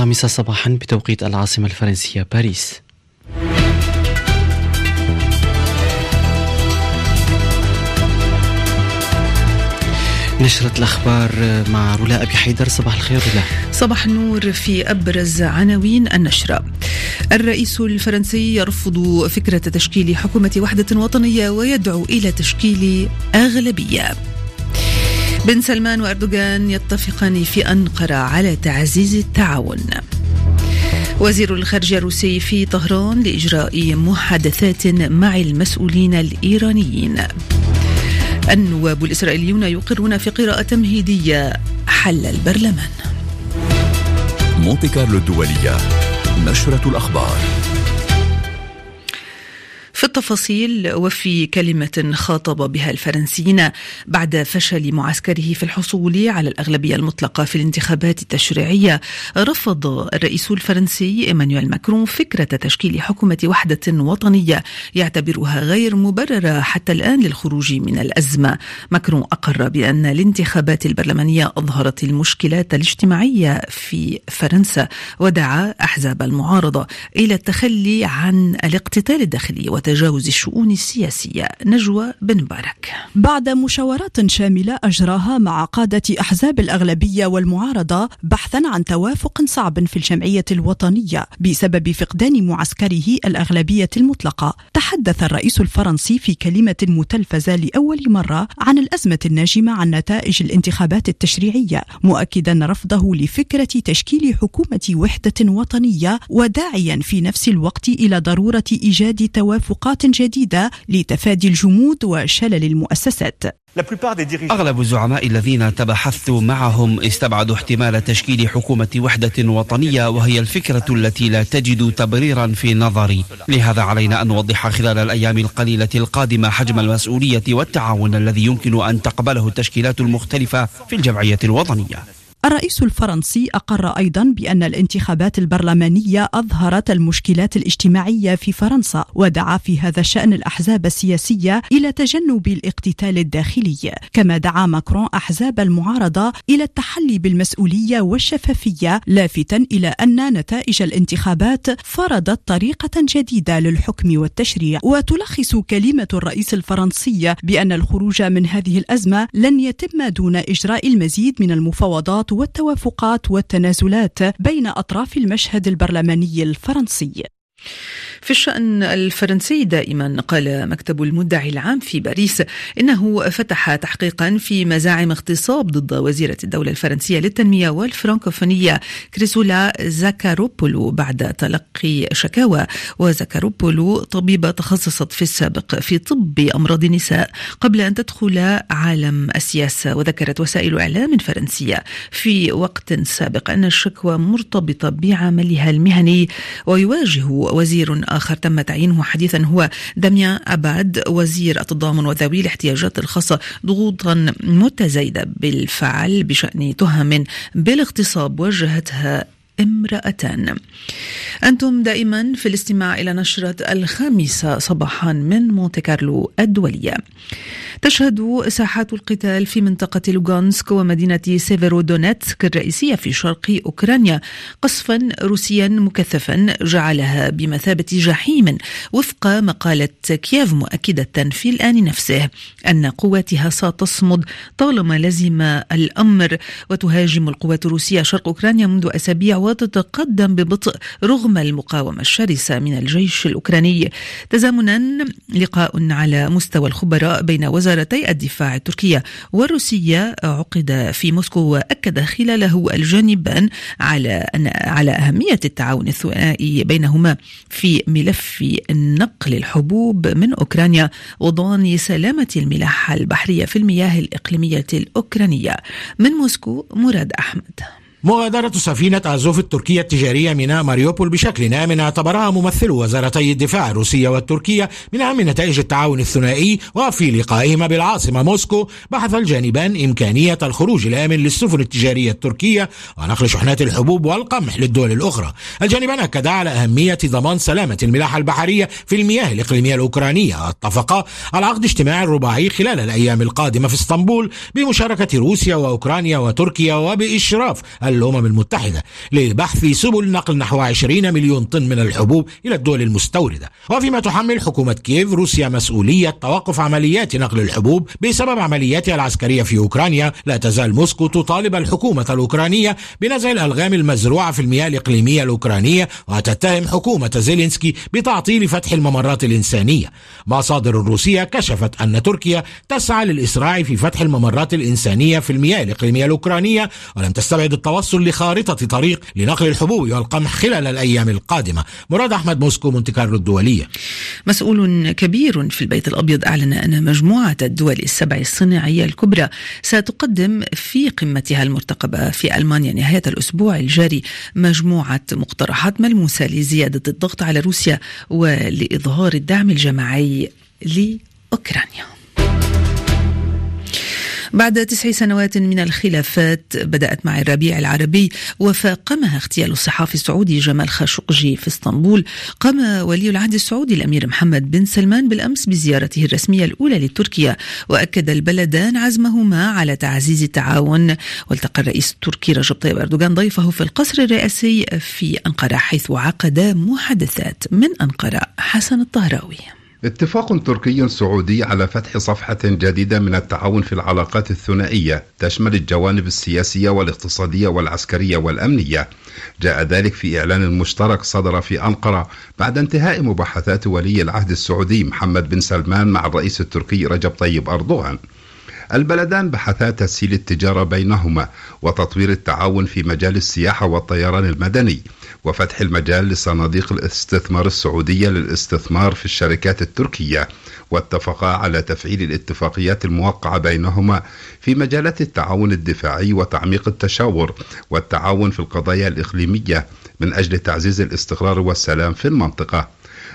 الخامسة صباحا بتوقيت العاصمة الفرنسية باريس. نشرة الأخبار مع رولا أبي حيدر. صباح الخير رولا. صباح النور في أبرز عناوين النشرة. الرئيس الفرنسي يرفض فكرة تشكيل حكومة وحدة وطنية ويدعو إلى تشكيل أغلبية. بن سلمان وأردوغان يتفقان في أنقرة على تعزيز التعاون. وزير الخارجية الروسي في طهران لإجراء محادثات مع المسؤولين الإيرانيين. النواب الإسرائيليون يقرون في قراءة تمهيدية حل البرلمان. مونتي كارلو الدولية نشرة الأخبار. في التفاصيل وفي كلمة خاطب بها الفرنسيين بعد فشل معسكره في الحصول على الأغلبية المطلقة في الانتخابات التشريعية. رفض الرئيس الفرنسي إيمانويل ماكرون فكرة تشكيل حكومة وحدة وطنية يعتبرها غير مبررة حتى الآن للخروج من الأزمة. ماكرون أقر بأن الانتخابات البرلمانية أظهرت المشكلات الاجتماعية في فرنسا ودعا أحزاب المعارضة إلى التخلي عن الاقتتال الداخلي وتجاوز الشؤون السياسية. نجوى بن مبارك. بعد مشاورات شاملة أجراها مع قادة أحزاب الأغلبية والمعارضة بحثا عن توافق صعب في الجمعية الوطنية بسبب فقدان معسكره الأغلبية المطلقة. تحدث الرئيس الفرنسي في كلمة متلفزة لأول مرة عن الأزمة الناجمة عن نتائج الانتخابات التشريعية مؤكدا رفضه لفكرة تشكيل حكومة وحدة وطنية وداعيا في نفس الوقت إلى ضرورة إيجاد توافق توافقات جديدة لتفادي الجمود وشلل المؤسسات. أغلب الزعماء الذين تبحثت معهم استبعدوا احتمال تشكيل حكومة وحدة وطنية وهي الفكرة التي لا تجد تبريرا في نظري. لهذا علينا أن نوضح خلال الأيام القليلة القادمة حجم المسؤولية والتعاون الذي يمكن أن تقبله التشكيلات المختلفة في الجمعية الوطنية. الرئيس الفرنسي أقر أيضا بأن الانتخابات البرلمانية أظهرت المشكلات الاجتماعية في فرنسا ودعا في هذا الشأن الأحزاب السياسية إلى تجنب الاقتتال الداخلي. كما دعا ماكرون أحزاب المعارضة إلى التحلي بالمسؤولية والشفافية لافتا إلى أن نتائج الانتخابات فرضت طريقة جديدة للحكم والتشريع. وتلخص كلمة الرئيس الفرنسي بأن الخروج من هذه الأزمة لن يتم دون إجراء المزيد من المفاوضات والتوافقات والتنازلات بين أطراف المشهد البرلماني الفرنسي. في الشأن الفرنسي دائما قال مكتب المدعي العام في باريس إنه فتح تحقيقا في مزاعم اغتصاب ضد وزيرة الدولة الفرنسية للتنمية والفرنكوفونية كريسولا زاكاروبولو بعد تلقي شكاوى. وزاكاروبولو طبيبة تخصصت في السابق في طب أمراض النساء قبل أن تدخل عالم السياسة وذكرت وسائل إعلام فرنسية في وقت سابق أن الشكوى مرتبطة بعملها المهني ويواجه وزير آخر تم تعيينه حديثا هو داميان أباد وزير التضامن وذوي الاحتياجات الخاصة ضغوطا متزايدة بالفعل بشأن تهم بالاغتصاب وجهتها امرأتان. أنتم دائما في الاستماع إلى نشرة الخامسة صباحا من مونتي كارلو الدولية. تشهد ساحات القتال في منطقة لوغانسك ومدينة سيفيرودونيتسك الرئيسية في شرق أوكرانيا. قصفا روسيا مكثفا جعلها بمثابة جحيم وفق مقالة كييف مؤكدة في الآن نفسه أن قواتها ستصمد طالما لزم الأمر. وتهاجم القوات الروسية شرق أوكرانيا منذ أسابيع وتتقدم ببطء رغم المقاومة الشرسة من الجيش الأوكراني. تزامنا لقاء على مستوى الخبراء بين وزارتي الدفاع التركية والروسية. عقد في موسكو وأكد خلاله الجانبان على أن على أهمية التعاون الثنائي بينهما في ملف نقل الحبوب من أوكرانيا وضمان سلامة الملاحة البحرية في المياه الإقليمية الأوكرانية. من موسكو مراد أحمد. مغادرة سفينة أزوف التركية التجارية ميناء ماريوبول بشكل آمن اعتبرها ممثل وزارتي الدفاع الروسية والتركية من أهم نتائج التعاون الثنائي وفي لقائهما بالعاصمة موسكو بحث الجانبان إمكانية الخروج الآمن للسفن التجارية التركية ونقل شحنات الحبوب والقمح للدول الأخرى. الجانبان أكدا على أهمية ضمان سلامة الملاحة البحرية في المياه الإقليمية الأوكرانية اتفقا على عقد اجتماع رباعي خلال الأيام القادمة في إسطنبول بمشاركة روسيا وأوكرانيا وتركيا وبإشراف الأمم المتحدة لبحث سبل نقل نحو 20 مليون طن من الحبوب إلى الدول المستوردة. وفيما تحمل حكومة كييف روسيا مسؤولية توقف عمليات نقل الحبوب بسبب عملياتها العسكرية في أوكرانيا. لا تزال موسكو تطالب الحكومة الأوكرانية بنزع الألغام المزروعة في المياه الإقليمية الأوكرانية وتتهم حكومة زيلينسكي بتعطيل فتح الممرات الإنسانية. مصادر الروسية كشفت أن تركيا تسعى للإسراع في فتح الممرات الإنسانية في المياه الإقليمية الأوكرانية ولم تستبعد التوصل لخارطة طريق لنقل الحبوب والقمح خلال الأيام القادمة. مراد أحمد موسكو مونتي كارلو الدولية. مسؤول كبير في البيت الأبيض أعلن أن مجموعة الدول السبع الصناعية الكبرى ستقدم في قمتها المرتقبة في ألمانيا نهاية الأسبوع الجاري مجموعة مقترحات ملموسة لزيادة الضغط على روسيا ولإظهار الدعم الجماعي لأوكرانيا. بعد تسع سنوات من الخلافات بدأت مع الربيع العربي وفاقمها اغتيال الصحافي السعودي جمال خاشقجي في اسطنبول. قام ولي العهد السعودي الأمير محمد بن سلمان بالأمس بزيارته الرسمية الأولى لتركيا وأكد البلدان عزمهما على تعزيز التعاون. والتقى الرئيس التركي رجب طيب أردوغان ضيفه في القصر الرئاسي في أنقرة حيث عقد محادثات من أنقرة حسن الطهراوي. اتفاق تركي سعودي على فتح صفحة جديدة من التعاون في العلاقات الثنائية تشمل الجوانب السياسية والاقتصادية والعسكرية والأمنية. جاء ذلك في إعلان مشترك صدر في أنقرة بعد انتهاء مباحثات ولي العهد السعودي محمد بن سلمان مع الرئيس التركي رجب طيب أردوغان. البلدان بحثا تسهيل التجارة بينهما وتطوير التعاون في مجال السياحة والطيران المدني. وفتح المجال لصناديق الاستثمار السعودية للاستثمار في الشركات التركية واتفقا على تفعيل الاتفاقيات الموقعة بينهما في مجالات التعاون الدفاعي وتعميق التشاور والتعاون في القضايا الإقليمية من أجل تعزيز الاستقرار والسلام في المنطقة.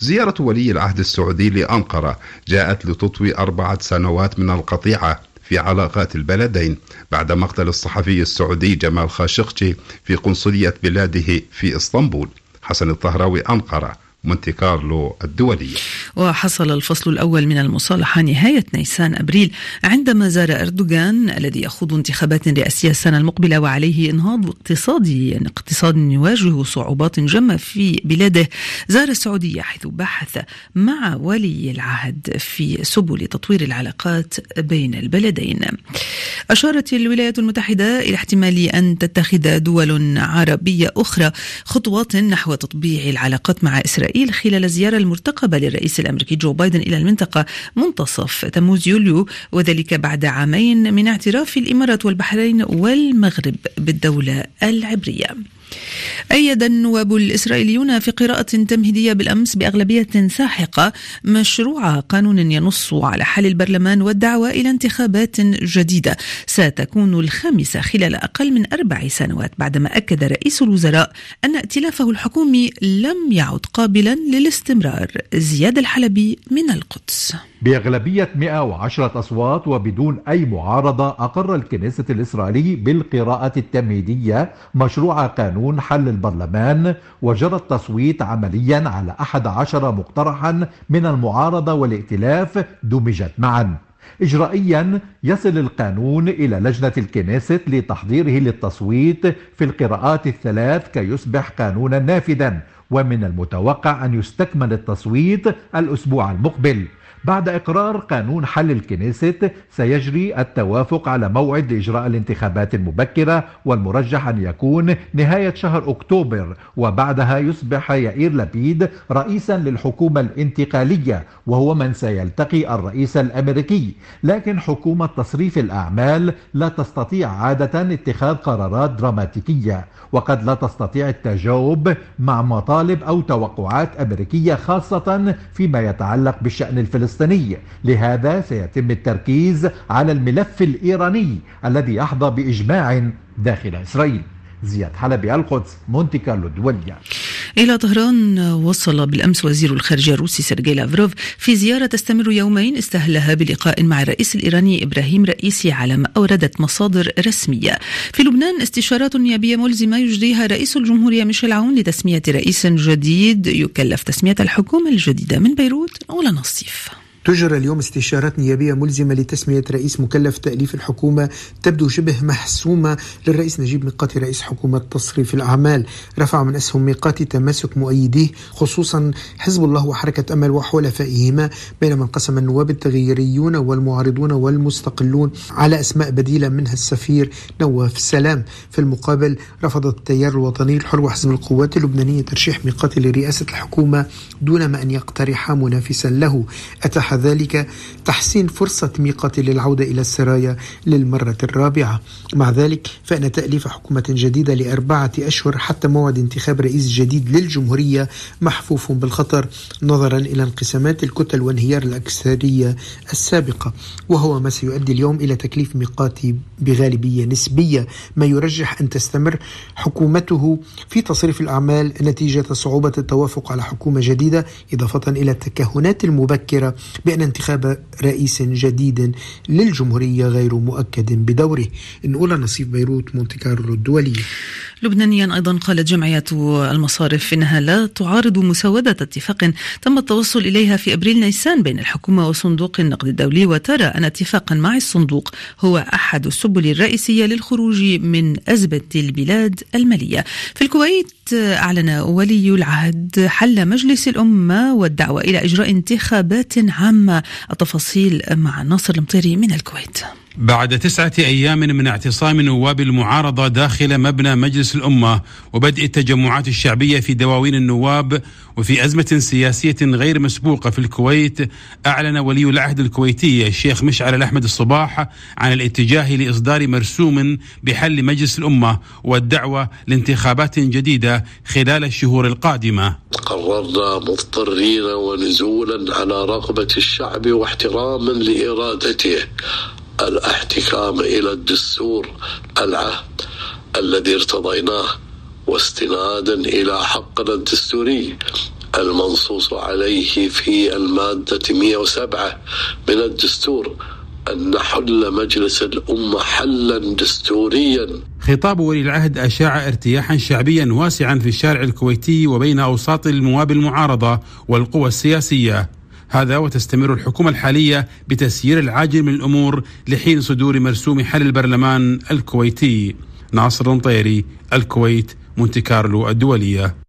زيارة ولي العهد السعودي لأنقرة جاءت لتطوي أربعة سنوات من القطيعة. في علاقات البلدين بعد مقتل الصحفي السعودي جمال خاشقجي في قنصلية بلاده في إسطنبول. حسن الطهراوي أنقرة. مونتي كارلو الدولية. وحصل الفصل الأول من المصالحة نهاية نيسان أبريل عندما زار أردوغان الذي يخوض انتخابات رئاسية السنة المقبلة وعليه إنهاض اقتصادي يعني اقتصاد يواجه صعوبات جمة في بلاده. زار السعودية حيث بحث مع ولي العهد في سبل تطوير العلاقات بين البلدين. أشارت الولايات المتحدة إلى احتمال أن تتخذ دول عربية أخرى خطوات نحو تطبيع العلاقات مع إسرائيل. إسرائيل خلال الزيارة المرتقبة للرئيس الأمريكي جو بايدن إلى المنطقة منتصف. تموز يوليو وذلك بعد عامين من اعتراف الإمارات والبحرين والمغرب بالدولة العبرية. أيد النواب الإسرائيليون في قراءة تمهيدية بالأمس بأغلبية ساحقة مشروع قانون ينص على حل البرلمان والدعوة إلى انتخابات جديدة. ستكون الخامسة خلال أقل من أربع سنوات بعدما أكد رئيس الوزراء أن ائتلافه الحكومي لم يعد قابلا للاستمرار. زياد الحلبي من القدس. بأغلبية 110 أصوات وبدون أي معارضة أقر الكنيسة الإسرائيلي بالقراءة التمهيدية مشروع قانون حل البرلمان وجرى التصويت عمليا على 11 مقترحا من المعارضة والائتلاف دمجت معا. إجرائيا يصل القانون إلى لجنة الكنيست لتحضيره للتصويت في القراءات الثلاث كي يصبح قانونا نافذا ومن المتوقع أن يستكمل التصويت الأسبوع المقبل. بعد إقرار قانون حل الكنيست سيجري التوافق على موعد لإجراء الانتخابات المبكرة والمرجح أن يكون نهاية شهر أكتوبر. وبعدها يصبح يائير لبيد رئيسا للحكومة الانتقالية وهو من سيلتقي الرئيس الأمريكي. لكن حكومة تصريف الأعمال لا تستطيع عادة اتخاذ قرارات دراماتيكية وقد لا تستطيع التجاوب مع مطالب أو توقعات أمريكية خاصة فيما يتعلق بالشأن الفلسطيني. لهذا سيتم التركيز على الملف الإيراني الذي أحظى بإجماع داخل إسرائيل. زياد. حلبي القدس مونتي كارلو الدولية إلى طهران وصل بالأمس وزير الخارجية الروسي سيرجي لافروف في زيارة تستمر يومين استهلها بلقاء مع الرئيس الإيراني إبراهيم رئيسي على ما أوردت مصادر رسمية. في لبنان استشارات نيابية ملزمة يجريها رئيس الجمهورية ميشيل عون لتسمية رئيس جديد يكلف تسمية الحكومة الجديدة من بيروت. أولى نصيف. تجرى اليوم استشارات نيابية ملزمة لتسمية رئيس مكلف تأليف الحكومة تبدو شبه محسومة للرئيس نجيب ميقاتي رئيس حكومة تصريف الأعمال. رفع من أسهم ميقاتي تماسك مؤيديه خصوصا حزب الله وحركة أمل وحلفائهما بينما انقسم النواب التغييريون والمعارضون والمستقلون على أسماء بديلة منها السفير نواف السلام في المقابل رفض التيار الوطني الحر وحزب القوات اللبنانية ترشيح ميقاتي لرئاسة الحكومة دون ما أن يقترح منافسا له. أتاح ذلك تحسين فرصة ميقاتي للعودة إلى السرايا للمرة الرابعة. مع ذلك فإن تأليف حكومة جديدة لأربعة أشهر حتى موعد انتخاب رئيس جديد للجمهورية محفوف بالخطر نظرا إلى انقسامات الكتل وانهيار الأكثرية السابقة. وهو ما سيؤدي اليوم إلى تكليف ميقاتي بغالبية نسبية. ما يرجح أن تستمر حكومته في تصريف الأعمال نتيجة صعوبة التوافق على حكومة جديدة إضافة إلى التكهنات المبكرة بأن انتخاب رئيس جديد للجمهورية غير مؤكد بدوره. نقول نصيف بيروت مونتي كارلو الدولية لبنانيا أيضا قالت جمعية المصارف إنها لا تعارض مسودة اتفاق تم التوصل إليها في أبريل نيسان بين الحكومة وصندوق النقد الدولي. وترى أن اتفاقا مع الصندوق هو أحد السبل الرئيسية للخروج من أزمة البلاد المالية. في الكويت أعلن ولي العهد حل مجلس الأمة والدعوة إلى إجراء انتخابات عامة. التفاصيل مع ناصر المطيري من الكويت. بعد تسعة أيام من اعتصام نواب المعارضة داخل مبنى مجلس الأمة وبدء التجمعات الشعبية في دواوين النواب وفي أزمة سياسية غير مسبوقة في الكويت أعلن ولي العهد الكويتي الشيخ مشعل الأحمد الصباح عن الاتجاه لإصدار مرسوم بحل مجلس الأمة والدعوة لانتخابات جديدة خلال الشهور القادمة. قررنا مضطرين ونزولا على رغبة الشعب واحتراما لإرادته. الاحتكام إلى الدستور العهد الذي ارتضيناه واستنادا إلى حقنا الدستوري المنصوص عليه في المادة 107 من الدستور أن نحل مجلس الأمة حلا دستوريا. خطاب ولي العهد أشاع ارتياحا شعبيا واسعا في الشارع الكويتي وبين أوساط المواب المعارضة والقوى السياسية. هذا وتستمر الحكومة الحالية بتسيير العاجل من الأمور لحين صدور مرسوم حل البرلمان الكويتي. ناصر المطيري الكويت مونتي كارلو الدولية.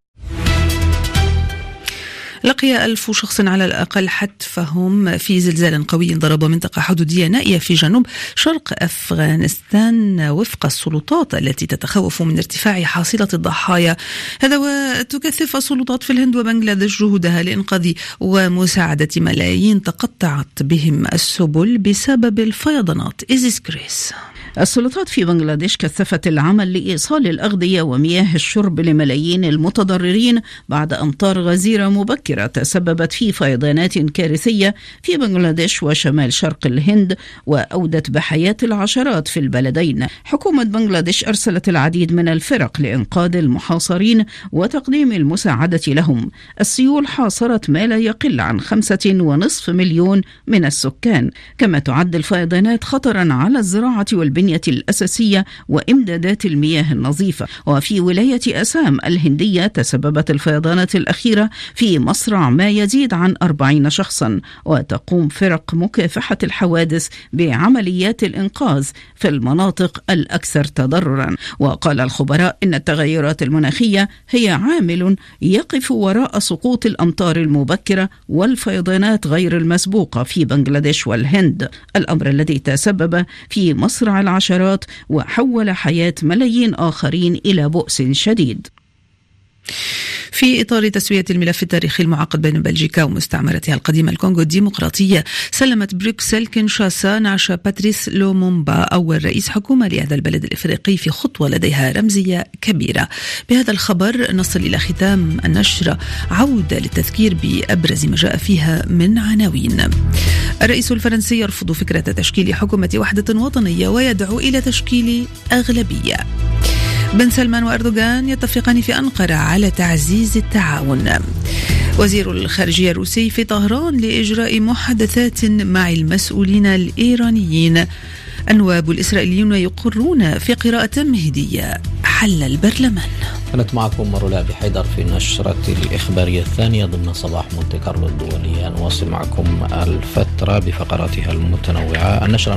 لقي ألف شخص على الأقل حتفهم في زلزال قوي ضرب منطقة حدودية نائية في جنوب شرق أفغانستان وفق السلطات التي تتخوف من ارتفاع حاصلة الضحايا. هذا وتكثف السلطات في الهند وبنغلاديش جهودها لإنقاذ ومساعدة ملايين تقطعت بهم السبل بسبب الفيضانات. إيزيس كريس. السلطات في بنغلاديش كثفت العمل لإيصال الأغذية ومياه الشرب لملايين المتضررين بعد أمطار غزيرة مبكرة تسببت في فيضانات كارثية في بنغلاديش وشمال شرق الهند وأودت بحياة العشرات في البلدين. حكومة بنغلاديش أرسلت العديد من الفرق لإنقاذ المحاصرين وتقديم المساعدة لهم. السيول حاصرت ما لا يقل عن خمسة ونصف مليون من السكان. كما تعد الفيضانات خطرا على الزراعة والبنية البنية الأساسية وإمدادات المياه النظيفة. وفي ولاية أسام الهندية تسببت الفيضانات الأخيرة في مصرع ما يزيد عن أربعين شخصا وتقوم فرق مكافحة الحوادث بعمليات الإنقاذ في المناطق الأكثر تضررا. وقال الخبراء إن التغيرات المناخية هي عامل يقف وراء سقوط الأمطار المبكرة والفيضانات غير المسبوقة في بنغلاديش والهند. الأمر الذي تسبب في مصرع العشرات وحول حياة ملايين آخرين إلى بؤس شديد. في إطار تسوية الملف التاريخي المعقد بين بلجيكا ومستعمرتها القديمة الكونغو الديمقراطية. سلمت بروكسل كينشاسا نعش باتريس لومومبا أول رئيس حكومة لهذا البلد الإفريقي في خطوة لديها رمزية كبيرة. بهذا الخبر نصل إلى ختام النشرة عودة للتذكير بأبرز ما جاء فيها من عناوين. الرئيس الفرنسي يرفض فكرة تشكيل حكومة وحدة وطنية ويدعو إلى تشكيل أغلبية. بن سلمان وأردوغان يتفقان في أنقرة على تعزيز التعاون. وزير الخارجية الروسي في طهران لإجراء محادثات مع المسؤولين الإيرانيين. النواب الإسرائيليون يقرون في قراءة تمهيدية حل البرلمان. كانت معكم رولا بحيدر في نشرة الإخبارية الثانية ضمن صباح مونتي كارلو الدولية نواصل معكم الفترة بفقراتها المتنوعة. النشرة